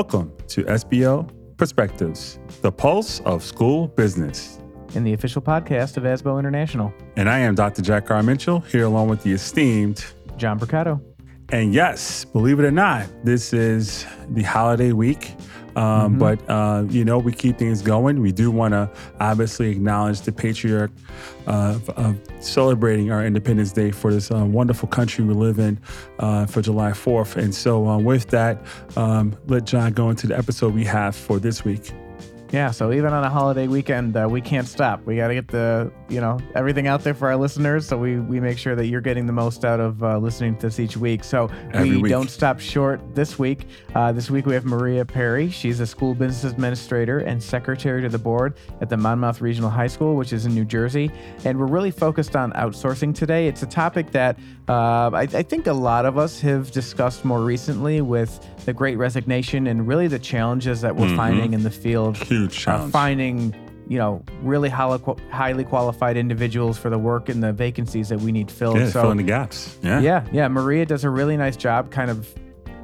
Welcome to SBO Perspectives, the pulse of school business. and the official podcast of ASBO International. And I am Dr. Jack R. Mitchell, here along with the esteemed. John Mercado. And yes, believe it or not, this is the holiday week. Um, But, uh, you know, we keep things going. We do want to obviously acknowledge the patriarch uh, of, of celebrating our Independence Day for this uh, wonderful country we live in uh, for July 4th. And so, uh, with that, um, let John go into the episode we have for this week. Yeah, so even on a holiday weekend, uh, we can't stop. We got to get the, you know, everything out there for our listeners. So we, we make sure that you're getting the most out of uh, listening to this each week. So Every we week. don't stop short this week. Uh, this week we have Maria Parry. She's a school business administrator and secretary to the board at the Monmouth Regional High School, which is in New Jersey. And we're really focused on outsourcing today. It's a topic that uh, I, I think a lot of us have discussed more recently with the great resignation and really the challenges that we're Mhm. finding in the field Huge uh, finding you know really highly, qualified individuals for the work and the vacancies that we need filled. yeah, so filling the gaps. Yeah. yeah, yeah, Maria does a really nice job, kind of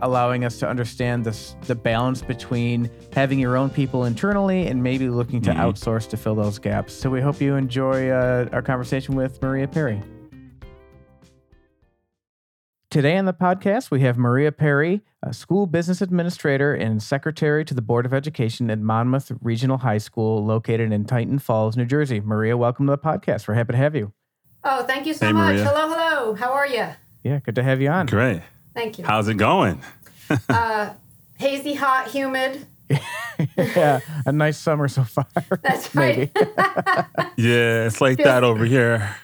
allowing us to understand this the balance between having your own people internally and maybe looking to Mhm. outsource to fill those gaps. So we hope you enjoy uh, our conversation with Maria Parry. Today on the podcast, we have Maria Parry, a school business administrator and secretary to the Board of Education at Monmouth Regional High School, located in Tinton Falls, New Jersey. Maria, welcome to the podcast. We're happy to have you. Oh, thank you so Hey, much. Maria. Hello, hello. How are you? Yeah, good to have you on. Great. Thank you. How's it going? Uh, hazy, hot, humid. yeah, a nice summer so far. That's Maybe. right. Yeah, it's like Feels- that over here.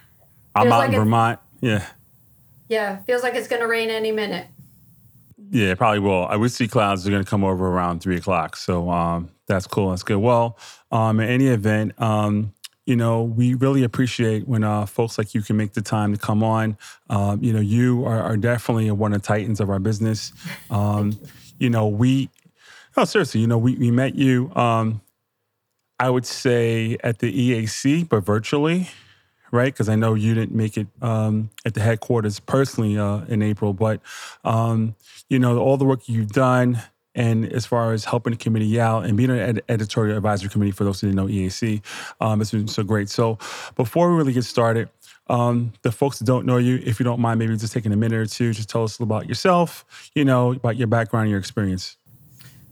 I'm out like in Vermont. Yeah. Yeah, feels like it's going to rain any minute. Yeah, it probably will. I would see clouds are going to come over around three o'clock. So um, that's cool. That's good. Well, um, in any event, um, you know, we really appreciate when uh, folks like you can make the time to come on. Um, you know, you are, are definitely one of the titans of our business. Um, you know, we, no, seriously, you know, we, we met you, um, I would say at the EAC, but virtually, right? Because I know you didn't make it um, at the headquarters personally uh, in April, but um, you know all the work you've done, and as far as helping the committee out and being an ed- editorial advisory committee for those who didn't know EAC, um, it's been so great. So before we really get started. Um, the folks that don't know you, if you don't mind, maybe just taking a minute or two, just tell us about yourself, you know, about your background your experience.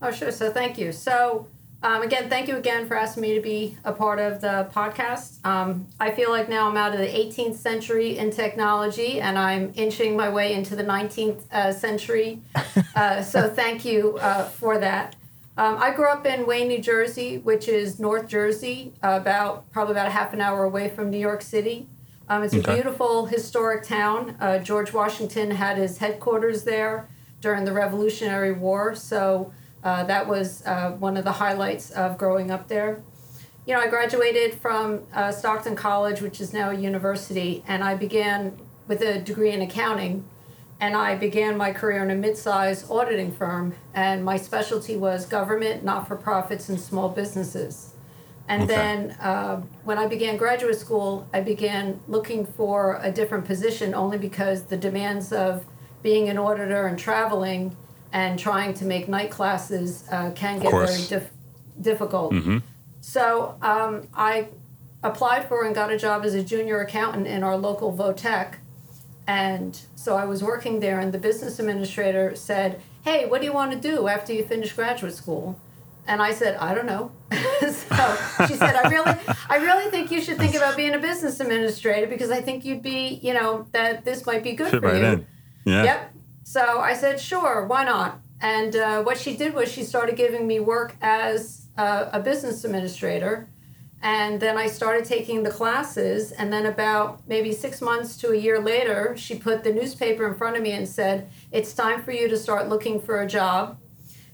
Oh, sure. So thank you. So, um, again, thank you again for asking me to be a part of the podcast. Um, I feel like now I'm out of the 18th century in technology and I'm inching my way into the 19th uh, century. Uh, so, thank you uh, for that. Um, I grew up in Wayne, New Jersey, which is North Jersey, about probably about a half an hour away from New York City. Um, it's Okay. a beautiful historic town. Uh, George Washington had his headquarters there during the Revolutionary War, so uh, that was uh, one of the highlights of growing up there. You know, I graduated from uh, Stockton College, which is now a university, and I began with a degree in accounting. And I began my career in a mid-sized auditing firm, and my specialty was government, not-for-profits, and small businesses. And Okay. then uh, when I began graduate school, I began looking for a different position only because the demands of being an auditor and traveling and trying to make night classes uh, can get very dif- difficult. Mm-hmm. So um, I applied for and got a job as a junior accountant in our local VOTEC. And so I was working there, and the business administrator said, Hey, what do you want to do after you finish graduate school? And I said, I don't know. so she said, I really, I really think you should think about being a business administrator because I think you'd be, you know, that this might be good Fit for right you. in. Yeah. Yep. So I said, sure, why not? And uh, what she did was she started giving me work as uh, a business administrator. And then I started taking the classes. And then, about maybe six months to a year later, she put the newspaper in front of me and said, It's time for you to start looking for a job.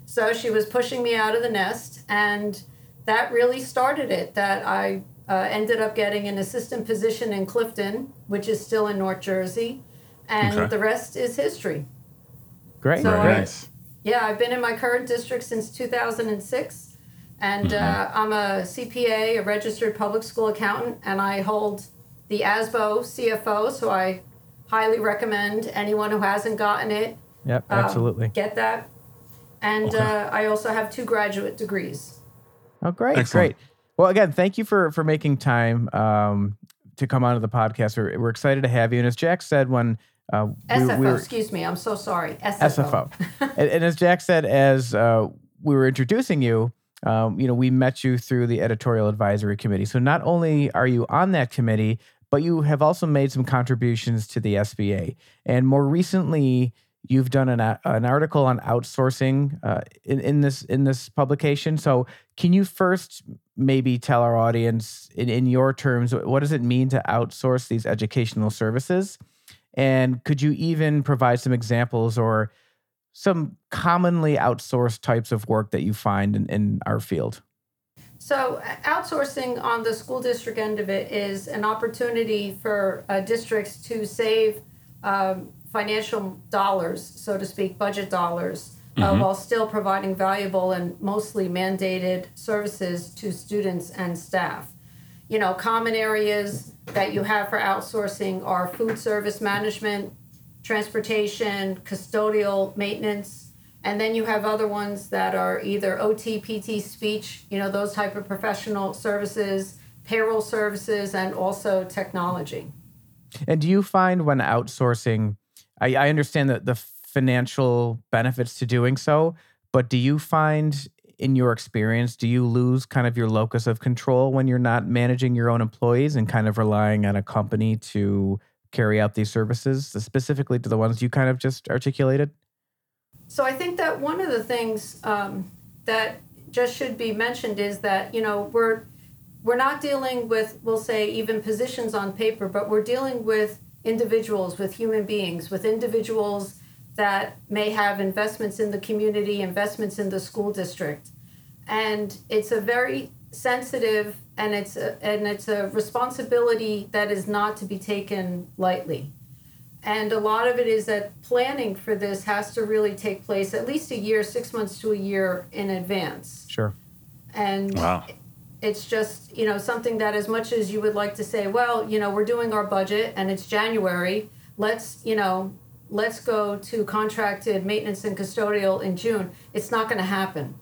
So she was pushing me out of the nest. And that really started it that I uh, ended up getting an assistant position in Clifton, which is still in North Jersey. And Okay. the rest is history. Great. So, Very uh, nice. Yeah, I've been in my current district since 2006, and uh, I'm a CPA, a registered public school accountant, and I hold the ASBO CFO. So I highly recommend anyone who hasn't gotten it Yep, um, absolutely. get that. And Okay. uh, I also have two graduate degrees. Oh, great, Excellent. great. Well, again, thank you for for making time um, to come onto the podcast. We're, we're excited to have you. And as Jack said, when uh, we, SFO, we were excuse me, I'm so sorry. SFO. SFO, and, and as Jack said, as uh, we were introducing you, um, you know, we met you through the editorial advisory committee. So not only are you on that committee, but you have also made some contributions to the SBA. And more recently, you've done an, an article on outsourcing uh, in, in this in this publication. So can you first maybe tell our audience in, in your terms what does it mean to outsource these educational services? And could you even provide some examples or some commonly outsourced types of work that you find in, in our field? So, uh, outsourcing on the school district end of it is an opportunity for uh, districts to save um, financial dollars, so to speak, budget dollars, uh, while still providing valuable and mostly mandated services to students and staff. You know, common areas that you have for outsourcing are food service management, transportation, custodial maintenance, and then you have other ones that are either OT, PT, speech, you know, those type of professional services, payroll services, and also technology. And do you find when outsourcing, I, I understand that the financial benefits to doing so, but do you find in your experience, do you lose kind of your locus of control when you're not managing your own employees and kind of relying on a company to carry out these services, specifically to the ones you kind of just articulated? So I think that one of the things um, that just should be mentioned is that you know we're we're not dealing with we'll say even positions on paper, but we're dealing with individuals, with human beings, with individuals that may have investments in the community, investments in the school district, and it's a very sensitive and it's a, and it's a responsibility that is not to be taken lightly. And a lot of it is that planning for this has to really take place at least a year, six months to a year in advance. Sure. And Wow. it's just, you know, something that as much as you would like to say, well, you know, we're doing our budget and it's January, let's, you know, let's go to contracted maintenance and custodial in June. It's not going to happen.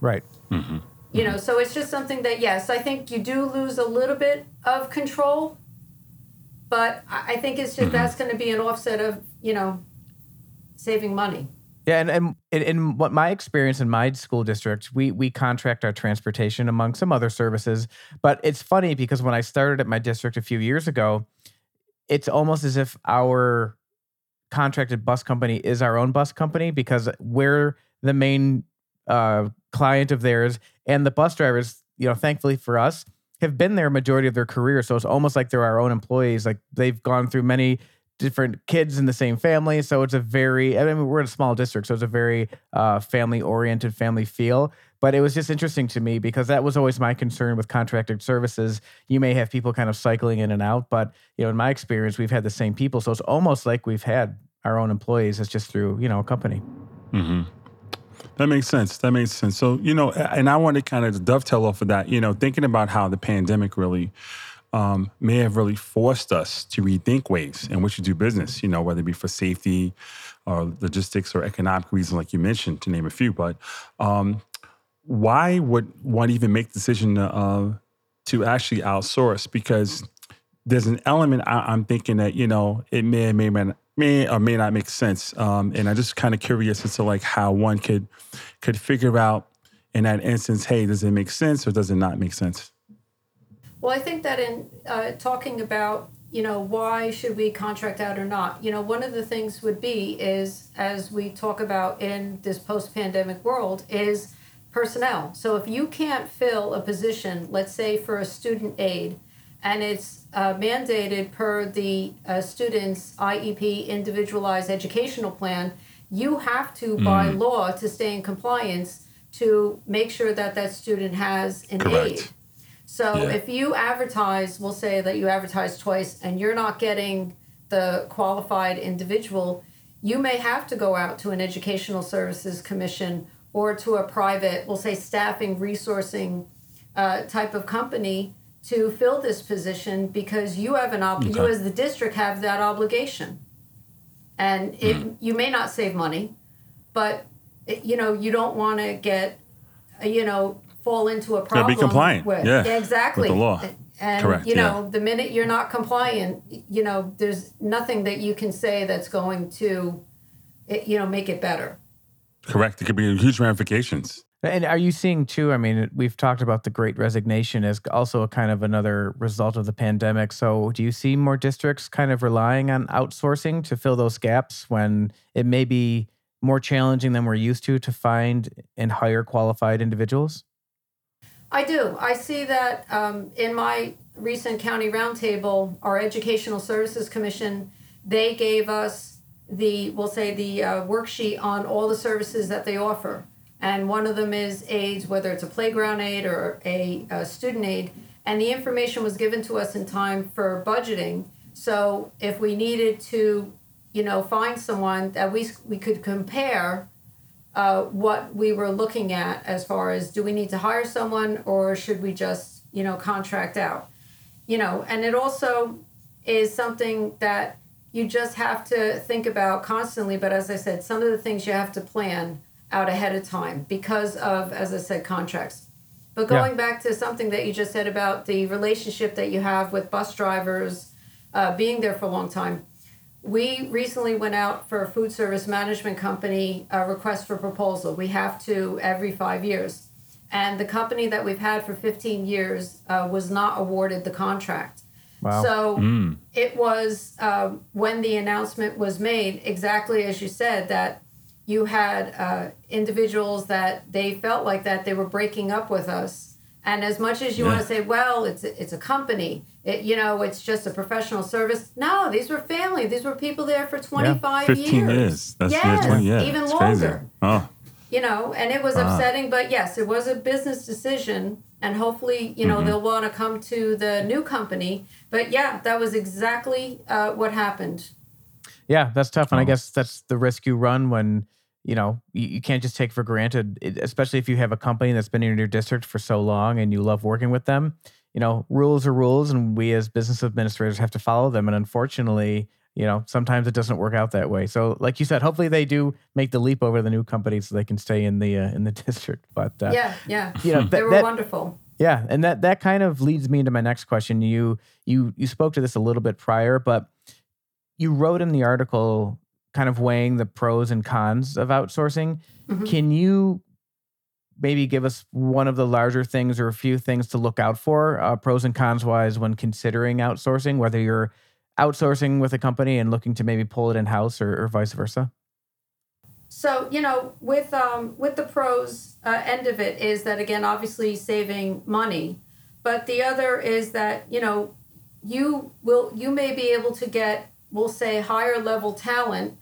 Right. Mm-hmm. You know, so it's just something that, yes, I think you do lose a little bit of control, but I I think it's just mm-hmm. that's going to be an offset of, you know, saving money. Yeah, and, and in, in what my experience in my school district, we we contract our transportation among some other services. But it's funny because when I started at my district a few years ago, it's almost as if our contracted bus company is our own bus company because we're the main uh, client of theirs, and the bus drivers, you know, thankfully for us, have been there majority of their career. So it's almost like they're our own employees. Like they've gone through many different kids in the same family. So it's a very, I mean, we're in a small district, so it's a very uh, family oriented, family feel. But it was just interesting to me because that was always my concern with contracted services. You may have people kind of cycling in and out, but you know, in my experience, we've had the same people. So it's almost like we've had our own employees. It's just through you know a company. That makes sense. That makes sense. So, you know, and I want to kind of dovetail off of that, you know, thinking about how the pandemic really um, may have really forced us to rethink ways in which we do business, you know, whether it be for safety or logistics or economic reasons, like you mentioned, to name a few. But um, why would one even make the decision to, uh, to actually outsource? Because there's an element I, I'm thinking that you know it may or may not may or may not make sense, um, and I'm just kind of curious as to like how one could could figure out in that instance, hey, does it make sense or does it not make sense? Well, I think that in uh, talking about, you know, why should we contract out or not, you know, one of the things would be is, as we talk about in this post pandemic world, is personnel. So if you can't fill a position, let's say for a student aide, and it's uh, mandated per the uh, student's IEP individualized educational plan, you have to, by law, to stay in compliance, to make sure that that student has an Correct. aide. So Yeah. if you advertise, we'll say that you advertise twice and you're not getting the qualified individual, you may have to go out to an educational services commission or to a private, we'll say staffing, resourcing uh, type of company to fill this position because you have an ob- you as the district have that obligation. And it you may not save money, but it- you know, you don't want to get, uh, you know, fall into a problem. be compliant, With, yeah, exactly. with the law. And Correct, you know, yeah. the minute you're not compliant, you know, there's nothing that you can say that's going to, you know, make it better. Correct. It could be huge ramifications. And are you seeing too? I mean, we've talked about the great resignation as also a kind of another result of the pandemic. So, do you see more districts kind of relying on outsourcing to fill those gaps when it may be more challenging than we're used to to find and hire qualified individuals? I do. I see that um, in my recent county roundtable, our Educational Services Commission, they gave us the, we'll say, the uh, worksheet on all the services that they offer. And one of them is aids, whether it's a playground aid or a, a student aid. And the information was given to us in time for budgeting. So if we needed to, you know, find someone that we, we could compare uh, what we were looking at as far as do we need to hire someone or should we just you know contract out you know and it also is something that you just have to think about constantly but as i said some of the things you have to plan out ahead of time because of as i said contracts but Yeah. going back to something that you just said about the relationship that you have with bus drivers uh, being there for a long time we recently went out for a food service management company a request for proposal. We have to every five years. And the company that we've had for 15 years uh, was not awarded the contract. Wow. So it was um, when the announcement was made, exactly as you said, that you had uh, individuals that they felt like that they were breaking up with us. And as much as you want to say, well, it's a, it's a company, it, you know, it's just a professional service. No, these were family. These were people there for 25 15 years. years. That's yes, 20 years. even It's longer Crazy. Oh, you know and it was Wow. upsetting but yes it was a business decision and hopefully you know Mm-hmm. they'll want to come to the new company but yeah that was exactly uh, what happened Yeah, that's tough. And I Oh. guess that's the risk you run when, you know, you, you can't just take for granted, it- especially if you have a company that's been in your district for so long and you love working with them. You know, rules are rules, and we as business administrators have to follow them. And unfortunately, you know, sometimes it doesn't work out that way. So, like you said, hopefully they do make the leap over the new company so they can stay in the uh, in the district. But uh, yeah yeah you know, they that, were that- wonderful yeah, and that that kind of leads me into my next question. You you you spoke to this a little bit prior, but you wrote in the article kind of weighing the pros and cons of outsourcing. Mhm. Can you maybe give us one of the larger things or a few things to look out for, uh, pros and cons wise, when considering outsourcing, whether you're outsourcing with a company and looking to maybe pull it in house or, or vice versa? So you know, with um, with the pros uh, end of it is that again, obviously saving money, but the other is that you know, you will you may be able to get we'll say higher level talent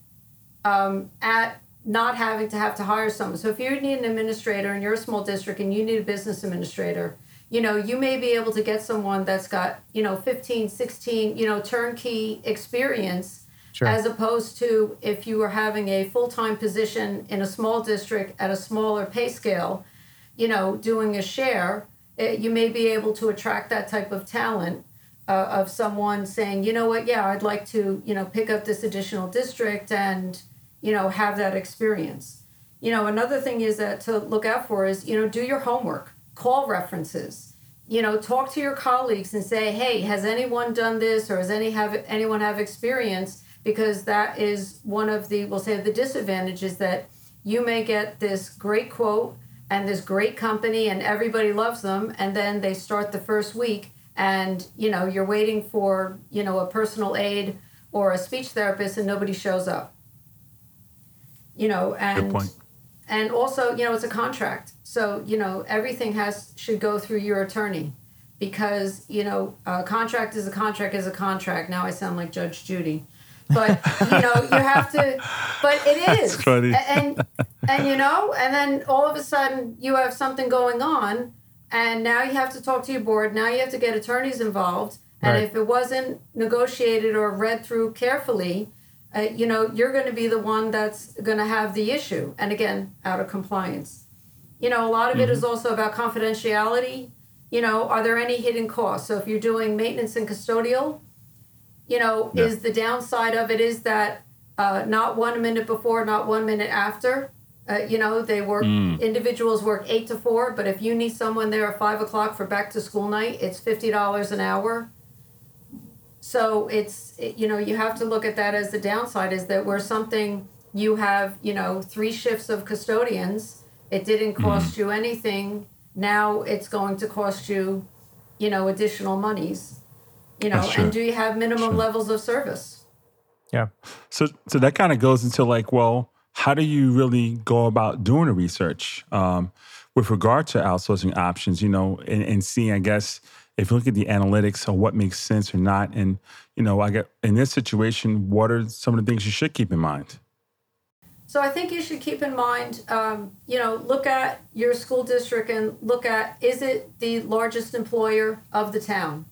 um, at not having to have to hire someone. So if you need an administrator and you're a small district and you need a business administrator, you know, you may be able to get someone that's got, you know, 15, 16, you know, turnkey experience Sure. as opposed to if you were having a full-time position in a small district at a smaller pay scale, you know, doing a share, eh, you may be able to attract that type of talent uh, of someone saying, you know what, yeah, I'd like to, you know, pick up this additional district and, you know, have that experience. You know, another thing is that to look out for is, you know, do your homework, call references, you know, talk to your colleagues and say, hey, has anyone done this or has any have anyone have experience? Because that is one of the, we'll say, the disadvantages that you may get this great quote and this great company and everybody loves them and then they start the first week and you know you're waiting for you know a personal aid or a speech therapist and nobody shows up you know and point. And also you know it's a contract. So you know everything has should go through your attorney because you know a contract is a contract is a contract. Now i sound like judge judy. But you know you have to but it is. and and you know and then all of a sudden you have something going on and now you have to talk to your board. Now you have to get attorneys involved. And Right. if it wasn't negotiated or read through carefully uh, you know you're going to be the one that's going to have the issue. And again out of compliance. You know a lot of it is also about confidentiality. You know are there any hidden costs? So if you're doing maintenance and custodial you know Yeah. is the downside of it is that uh, not one minute before not one minute after Uh, you know, they work, individuals work eight to four, but if you need someone there at five o'clock for back to school night, it's $50 an hour. So it's, it- you know, you have to look at that as the downside is that where something you have, you know, three shifts of custodians, it didn't cost you anything. Now it's going to cost you, you know, additional monies. You know, and do you have minimum levels of service? Yeah. So, so that kind of goes into like, well, how do you really go about doing the research um, with regard to outsourcing options? You know, and, and seeing, I guess, if you look at the analytics of what makes sense or not, and you know, I get in this situation, what are some of the things you should keep in mind? So I think you should keep in mind, um, you know, look at your school district and look at is it the largest employer of the town?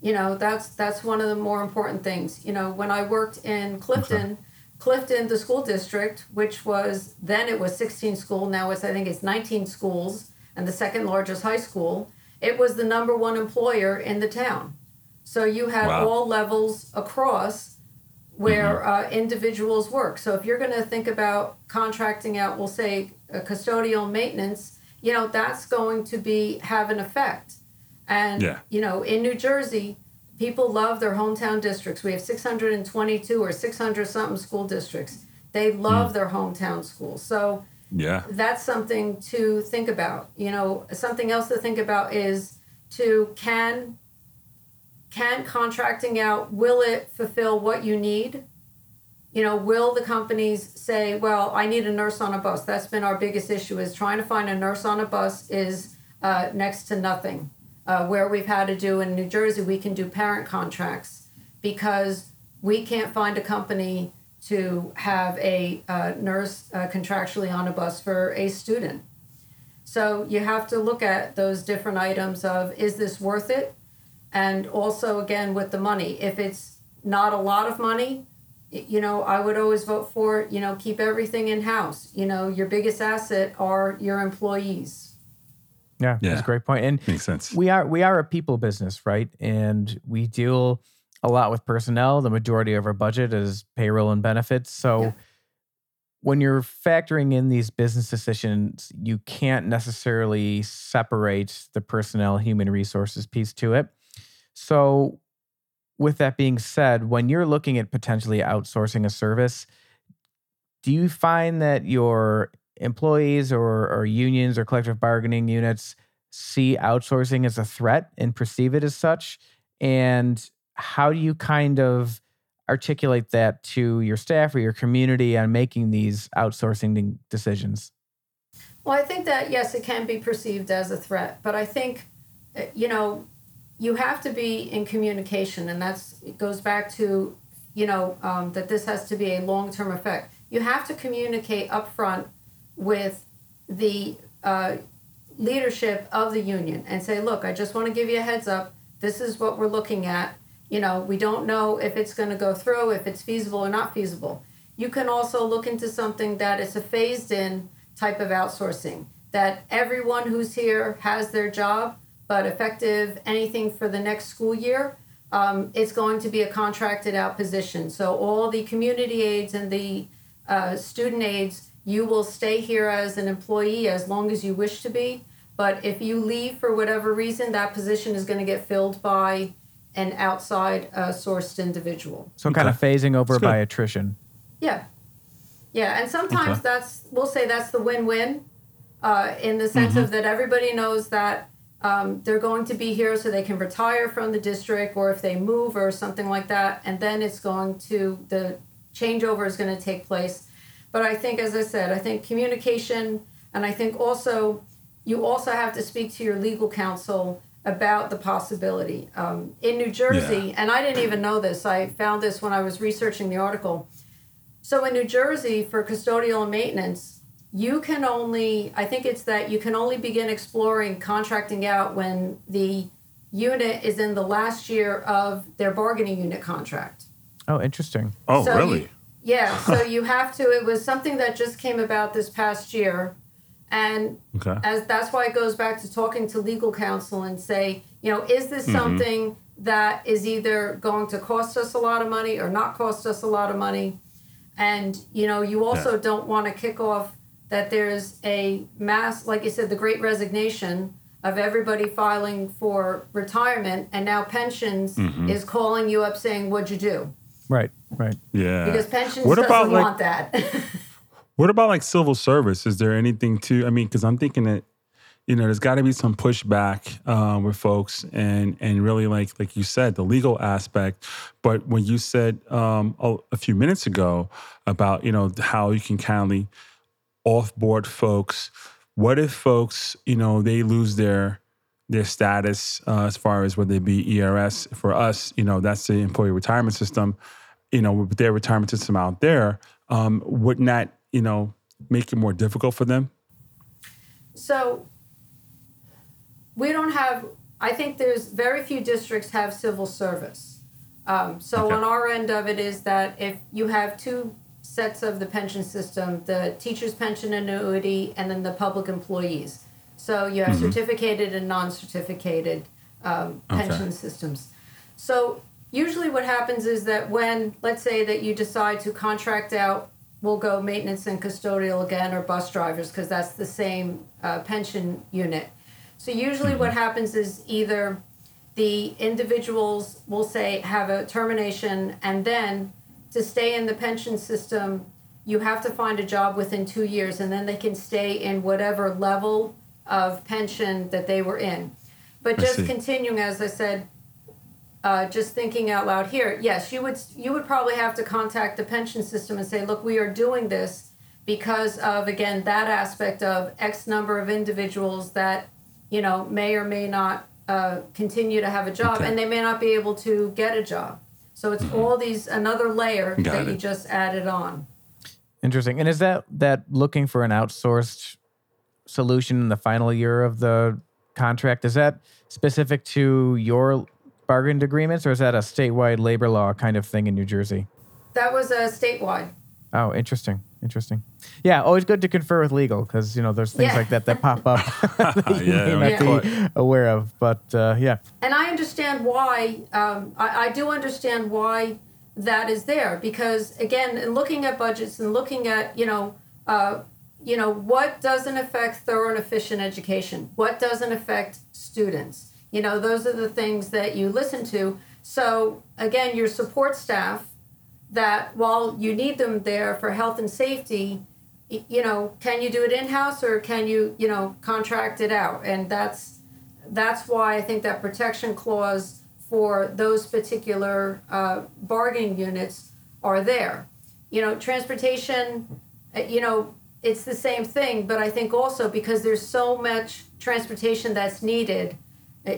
You know, that's that's one of the more important things. You know, when I worked in Clifton, Clifton, the school district, which was then it was 16 school, now it's I think it's 19 schools and the second largest high school. It was the number one employer in the town. So you had Wow. all levels across where uh, individuals work. So if you're going to think about contracting out, we'll say custodial maintenance, you know, that's going to be have an effect. And Yeah. you know, in New Jersey, people love their hometown districts. We have 622 or 600 something school districts. They love their hometown schools. So Yeah, that's something to think about. You know, something else to think about is to can can contracting out will it fulfill what you need? You know, will the companies say, "Well, I need a nurse on a bus"? That's been our biggest issue: is trying to find a nurse on a bus is uh, next to nothing. Uh, where we've had to do in New Jersey, we can do parent contracts because we can't find a company to have a uh, nurse uh, contractually on a bus for a student. So you have to look at those different items of is this worth it? And also again with the money, if it's not a lot of money, you know, I would always vote for, you know, keep everything in house. You know, your biggest asset are your employees. Yeah, Yeah. that's a great point. And makes sense. we are we are a people business, right? And we deal a lot with personnel. The majority of our budget is payroll and benefits. So Yeah. when you're factoring in these business decisions, you can't necessarily separate the personnel human resources piece to it. So with that being said, when you're looking at potentially outsourcing a service, do you find that your employees or, or unions or collective bargaining units see outsourcing as a threat and perceive it as such? And how do you kind of articulate that to your staff or your community on making these outsourcing decisions? Well, I think that yes, it can be perceived as a threat, but I think, uh, you know, you have to be in communication, and that's it goes back to, you know, um, that this has to be a long term effect. You have to communicate upfront with the uh, leadership of the union and say, look, I just want to give you a heads up. This is what we're looking at. You know, we don't know if it's going to go through, if it's feasible or not feasible. You can also look into something that is a phased in type of outsourcing, that everyone who's here has their job, but effective anything for the next school year, um, it's going to be a contracted out position. So all the community aides and the uh, student aides, you will stay here as an employee as long as you wish to be. But if you leave for whatever reason, that position is going to get filled by an outside uh, sourced individual. So kind of phasing over by attrition. Yeah. Yeah, and sometimes Okay. that's we'll say that's the win-win, uh, in the sense of that everybody knows that um, they're going to be here so they can retire from the district, or if they move or something like that, and then it's going to the changeover is going to take place. But I think, as I said, I think communication, and I think also you also have to speak to your legal counsel about the possibility. Um, in New Jersey, and I didn't even know this, I found this when I was researching the article. So in New Jersey, for custodial and maintenance, you can only, I think it's that you can only begin exploring contracting out when the unit is in the last year of their bargaining unit contract. Oh, interesting. Oh, So really? you- yeah, so you have to, it was something that just came about this past year. And okay. as that's why it goes back to talking to legal counsel and say, you know, is this Mm-hmm. something that is either going to cost us a lot of money or not cost us a lot of money? and you know you also yeah. don't want to kick off that there's a mass like you said the great resignation of everybody filing for retirement and now pensions mm-hmm. is calling you up saying what'd you do right right yeah because pensions what doesn't about, want like, that what about like civil service is there anything to i mean because i'm thinking that you know, there's got to be some pushback um, with folks, and and really like like you said, the legal aspect. But when you said um, a, a, few minutes ago about you know how you can kindly offboard folks, what if folks you know they lose their their status uh, as far as whether they be ERS for us, you know, that's the employee retirement system. You know, with their retirement system out there, um, wouldn't that you know make it more difficult for them? So we don't have i think there's very few districts have civil service um, so okay. on our end of it is that if you have two sets of the pension system the teacher's pension annuity and then the public employees so you have mm-hmm. certificated and non-certificated um, pension okay. systems so usually what happens is that when let's say that you decide to contract out we'll go maintenance and custodial again or bus drivers because that's the same uh, pension unit. So usually mm-hmm. what happens is either the individuals will say have a termination and then to stay in the pension system you have to find a job within two years and then they can stay in whatever level of pension that they were in. But just continuing as i said uh, just thinking out loud here yes you would you would probably have to contact the pension system and say look we are doing this because of again that aspect of x number of individuals that you know, may or may not uh, continue to have a job, okay. and they may not be able to get a job. So it's mm-hmm. all these another layer Got that it. you just added on. Interesting. And is that that looking for an outsourced solution in the final year of the contract? Is that specific to your bargained agreements, or is that a statewide labor law kind of thing in New Jersey? That was a statewide. Oh, interesting. Interesting. Yeah, always good to confer with legal because you know there's things yeah. like that that pop up that you yeah, may not be aware of. But uh, yeah. And I understand why. Um, I, I do understand why that is there because again, in looking at budgets and looking at you know. Uh, you know what doesn't affect thorough and efficient education what doesn't affect students you know those are the things that you listen to so again your support staff that while you need them there for health and safety, you know, can you do it in house or can you, you know, contract it out? And that's that's why I think that protection clause for those particular uh, bargaining units are there. You know, transportation, uh, you know, it's the same thing, but I think also because there's so much transportation that's needed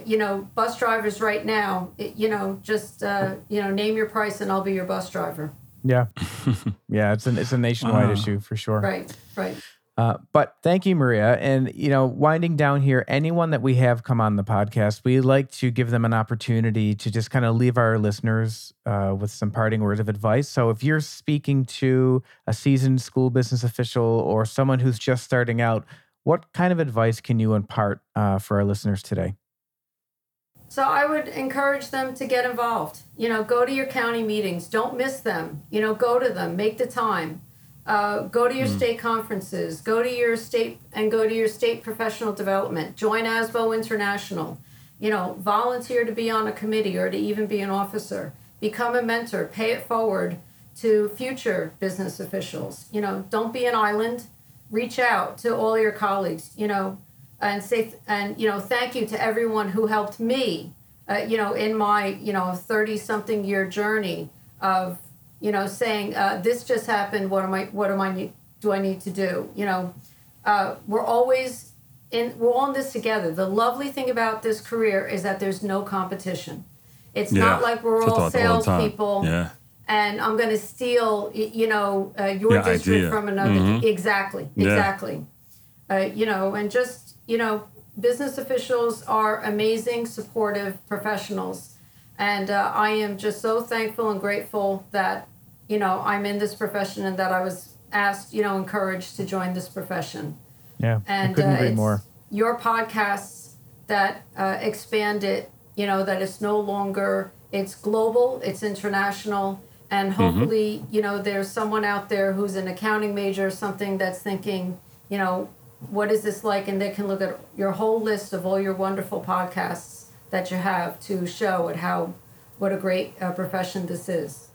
you know, bus drivers right now, you know, just uh, you know, name your price and I'll be your bus driver. Yeah, yeah, it's an it's a nationwide uh, issue for sure. Right, right. Uh, but thank you, Maria. And you know, winding down here, anyone that we have come on the podcast, we like to give them an opportunity to just kind of leave our listeners uh, with some parting words of advice. So, if you're speaking to a seasoned school business official or someone who's just starting out, what kind of advice can you impart uh, for our listeners today? So I would encourage them to get involved. You know, go to your county meetings. Don't miss them. You know, go to them. Make the time. Uh, go to your mm. state conferences. Go to your state and go to your state professional development. Join ASBO International. You know, volunteer to be on a committee or to even be an officer. Become a mentor. Pay it forward to future business officials. You know, don't be an island. Reach out to all your colleagues. You know, and say and you know thank you to everyone who helped me uh, you know in my you know 30 something year journey of you know saying uh, this just happened what am i what am i do i need to do you know uh, we're always in we're all in this together the lovely thing about this career is that there's no competition it's yeah. not like we're all salespeople yeah. and i'm going to steal you know uh, your yeah, district idea. from another mm-hmm. exactly exactly uh, you know and just you know, business officials are amazing, supportive professionals. And uh, I am just so thankful and grateful that, you know, I'm in this profession and that I was asked, you know, encouraged to join this profession. Yeah. And I couldn't uh, agree more. Your podcasts that uh, expand it, you know, that it's no longer, it's global, it's international, And hopefully, you know, there's someone out there who's an accounting major or something that's thinking, you know, what is this like? And they can look at your whole list of all your wonderful podcasts that you have to show it how what a great uh, profession this is.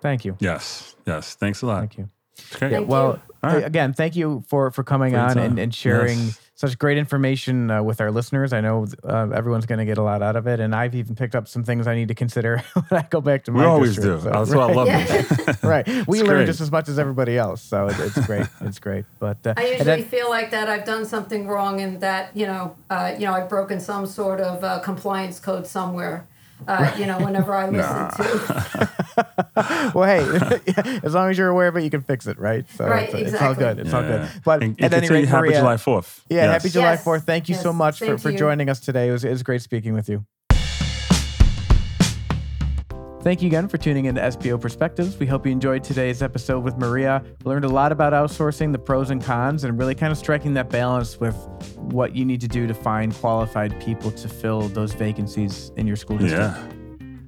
Thank you. Yes. Yes. Thanks a lot. Thank you. Okay. Thank well, you. All right. again, thank you for for coming Great on and, and sharing Yes. Such great information uh, with our listeners. I know uh, everyone's going to get a lot out of it, and I've even picked up some things I need to consider when I go back to my. We always district, do. so- That's why I right. love Yeah. it. right. We learn great. just as much as everybody else, so it, it's great. It's great. But uh, I usually then- feel like that I've done something wrong and that you know, uh, you know, I've broken some sort of uh, compliance code somewhere. Uh, you know, whenever I listen to. well, hey, as long as you're aware of it, you can fix it, right? So Right, it's, it's all good. It's all good. But and, at any rate, happy Maria, July 4th. Yeah, Yes. happy July Yes. 4th. Thank you so much Same for, for joining us today. It was, it was great speaking with you. Thank you again for tuning into SBO Perspectives. We hope you enjoyed today's episode with Maria. We learned a lot about outsourcing, the pros and cons, and really kind of striking that balance with what you need to do to find qualified people to fill those vacancies in your school district. Yeah.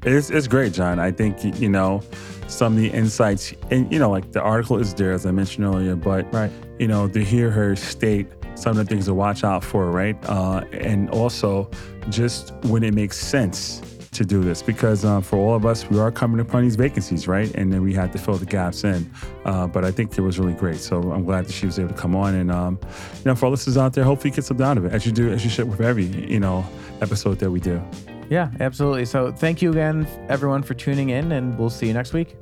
It's, it's great, John. I think, you know, some of the insights, and, you know, like the article is there, as I mentioned earlier, but, Right. you know, to hear her state some of the things to watch out for, right? Uh, and also just when it makes sense to do this, because uh, for all of us, we are coming upon these vacancies, right? And then we had to fill the gaps in. Uh, but I think it was really great. So I'm glad that she was able to come on. And, um, you know, for our listeners out there, hopefully you get something out of it, as you do, as you should with every, you know, episode that we do. Yeah, absolutely. So thank you again, everyone, for tuning in, and we'll see you next week.